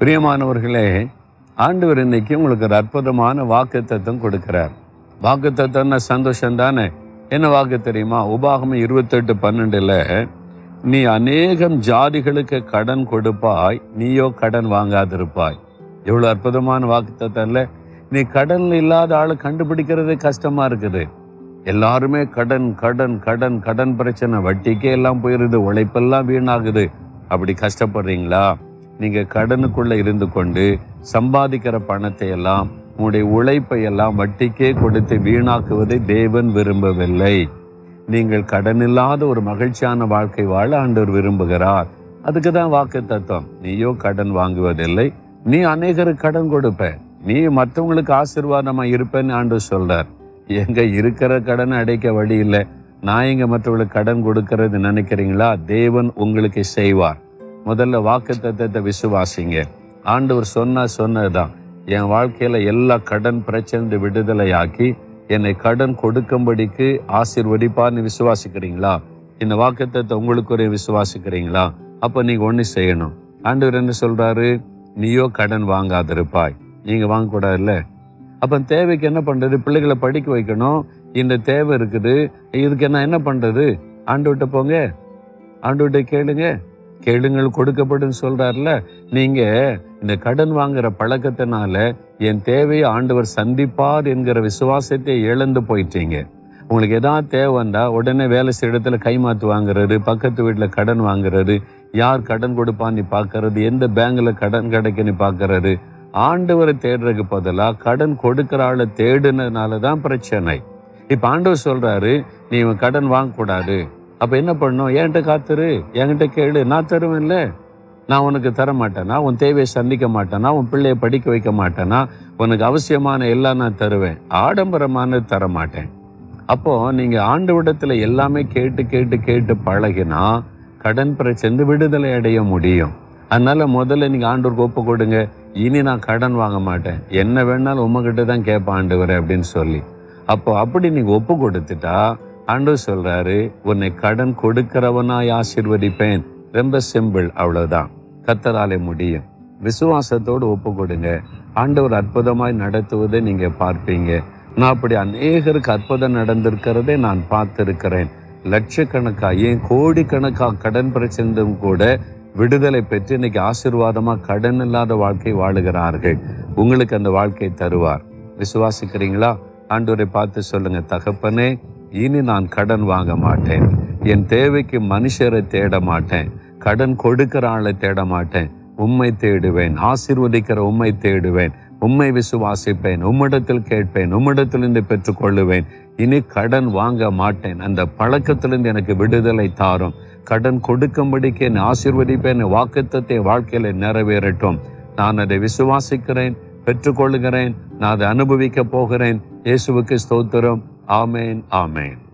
பிரியமானவர்களே ஆண்டவர் இன்னைக்கு உங்களுக்கு ஒரு அற்புதமான வாக்கு தத்துவம் கொடுக்குறார். வாக்கு தத்துவம்னா சந்தோஷம் தானே? என்ன வாக்கு தெரியுமா? உபாகம் இருபத்தெட்டு பன்னெண்டில் நீ அநேகம் ஜாதிகளுக்கு கடன் கொடுப்பாய் நீயோ கடன் வாங்காதிருப்பாய். எவ்வளோ அற்புதமான வாக்கு தத்துவம்ல நீ கடன் இல்லாத ஆளை கண்டுபிடிக்கிறதே கஷ்டமாக இருக்குது. எல்லாருமே கடன் கடன் கடன் கடன் பிரச்சனை வட்டிக்கே எல்லாம் போயிடுது உழைப்பெல்லாம் வீணாகுது. அப்படி கஷ்டப்படுறீங்களா? நீங்கள் கடனுக்குள்ளே இருந்து கொண்டு சம்பாதிக்கிற பணத்தை எல்லாம் உங்களுடைய உழைப்பை எல்லாம் வட்டிக்கே கொடுத்து வீணாக்குவதை தேவன் விரும்பவில்லை. நீங்கள் கடன் இல்லாத ஒரு மகிழ்ச்சியான வாழ்க்கை வாழ ஆண்டவர் விரும்புகிறார். அதுக்கு தான் வாக்கு தத்துவம். நீயோ கடன் வாங்குவதில்லை. நீ அநேகருக்கு கடன் கொடுப்ப. நீ மற்றவங்களுக்கு ஆசீர்வாதமா இருப்பேன்னு ஆண்டு சொல்றார். எங்க இருக்கிற கடனை அடைக்க வழி இல்லை. நான் எங்க மற்றவங்களுக்கு கடன் கொடுக்கறது நினைக்கிறீங்களா? தேவன் உங்களுக்கு செய்வார். முதல்ல வாக்கு தத்துவத்தை விசுவாசிங்க. ஆண்டவர் சொன்னா சொன்னதுதான். என் வாழ்க்கையில் எல்லா கடன் பிரச்சனை விடுதலையாக்கி என்னை கடன் கொடுக்கும்படிக்கு ஆசிர்வதிப்பார்னு விசுவாசிக்கிறீங்களா? இந்த வாக்குத்தத்தை உங்களுக்குரிய விசுவாசிக்கிறீங்களா? அப்போ நீங்கள் ஒன்று செய்யணும். ஆண்டவர் என்ன சொல்கிறாரு நீயோ கடன் வாங்காதிருப்பாய். நீங்கள் வாங்கக்கூடாதுல்ல? அப்போ தேவைக்கு என்ன பண்ணுறது பிள்ளைகளை படிக்க வைக்கணும். இந்த தேவை இருக்குது. இதுக்கு நான் என்ன பண்ணுறது ஆண்டு விட்ட போங்க. ஆண்டு விட்ட கேளுங்க. கேளுங்கள் கொடுக்கப்படும் சொல்கிறார்ல நீங்கள் இந்த கடன் வாங்குற பழக்கத்தினால என் தேவையை ஆண்டவர் சந்திப்பார் என்கிற விசுவாசத்தை இழந்து போயிட்டீங்க. உங்களுக்கு எதாவது தேவை உடனே வேலை செய்கிற இடத்துல கைமாத்து வாங்குறது பக்கத்து வீட்டில் கடன் வாங்குறது யார் கடன் கொடுப்பான்னு பார்க்கறது எந்த பேங்கில் கடன் கிடைக்குன்னு பார்க்கறது. ஆண்டவரை தேடுறதுக்கு பதிலாக கடன் கொடுக்குற ஆளை தேடுனதுனால தான் பிரச்சனை. இப்போ ஆண்டவர் சொல்கிறாரு நீ கடன் வாங்கக்கூடாது. அப்ப என்ன பண்ணும் என்கிட்ட காத்துரு என்கிட்ட கேளு. நான் தருவேன்ல. நான் உனக்கு தர மாட்டேனா உன் தேவையை சந்திக்க மாட்டேனா? உன் பிள்ளையை படிக்க வைக்க மாட்டேனா? உனக்கு அவசியமான எல்லாம் நான் தருவேன். ஆடம்பரமானது தர மாட்டேன் அப்போ நீங்க ஆண்டு விடத்துல எல்லாமே கேட்டு கேட்டு கேட்டு பழகினா கடன் பிரச்சனை விடுதலை அடைய முடியும். அதனால முதல்ல நீங்க ஆண்டவருக்கு ஒப்பு கொடுங்க. இனி நான் கடன் வாங்க மாட்டேன். என்ன வேணாலும் உமக்கிட்ட தான் கேட்பேன் ஆண்டவரே அப்படின்னு சொல்லி. அப்போ அப்படி நீங்க ஒப்பு கொடுத்துட்டா ஆண்டவர் சொல்றாரு உன்னை கடன் கொடுக்கிறவனாய் ஆசிர்வதிப்பேன். ரொம்ப சிம்பிள் அவ்வளவுதான். கத்தராலே முடியும். விசுவாசத்தோடு ஒப்பு கொடுங்க ஆண்டவர் அற்புதமாய் நடத்துவதை நீங்க பார்ப்பீங்க. நான் அப்படி அநேகருக்கு அற்புதம் நடந்திருக்கிறதே நான் பார்த்திருக்கிறேன். லட்சக்கணக்கா ஏன் கோடிக்கணக்கா கடன் பிரச்சனையும் கூட விடுதலை பெற்று இன்னைக்கு ஆசீர்வாதமாக கடன் இல்லாத வாழ்க்கை வாழுகிறார்கள். உங்களுக்கு அந்த வாழ்க்கை தருவார். விசுவாசிக்கிறீங்களா? ஆண்டோரை பார்த்து சொல்லுங்க தகப்பனே இனி நான் கடன் வாங்க மாட்டேன். என் தேவைக்கு மனுஷரை தேட மாட்டேன். கடன் கொடுக்கிற ஆளை தேட மாட்டேன். உம்மை தேடுவேன். ஆசீர்வதிக்கிற உம்மை தேடுவேன். உம்மை விசுவாசிப்பேன். உம்மிடத்தில் கேட்பேன். உம்மிடத்திலிருந்து பெற்றுக்கொள்ளுவேன் இனி கடன் வாங்க மாட்டேன். அந்த பழக்கத்திலிருந்து எனக்கு விடுதலை தாரும். கடன் கொடுக்கும்படிக்கு என் ஆசீர்வதிப்பேன். வாக்குத்தத்தை வாழ்க்கையில நிறைவேறட்டும். நான் அதை விசுவாசிக்கிறேன் பெற்றுக்கொள்கிறேன் நான் அதை அனுபவிக்க போகிறேன். இயேசுவுக்கு ஸ்தோத்திரம். Amen, Amen.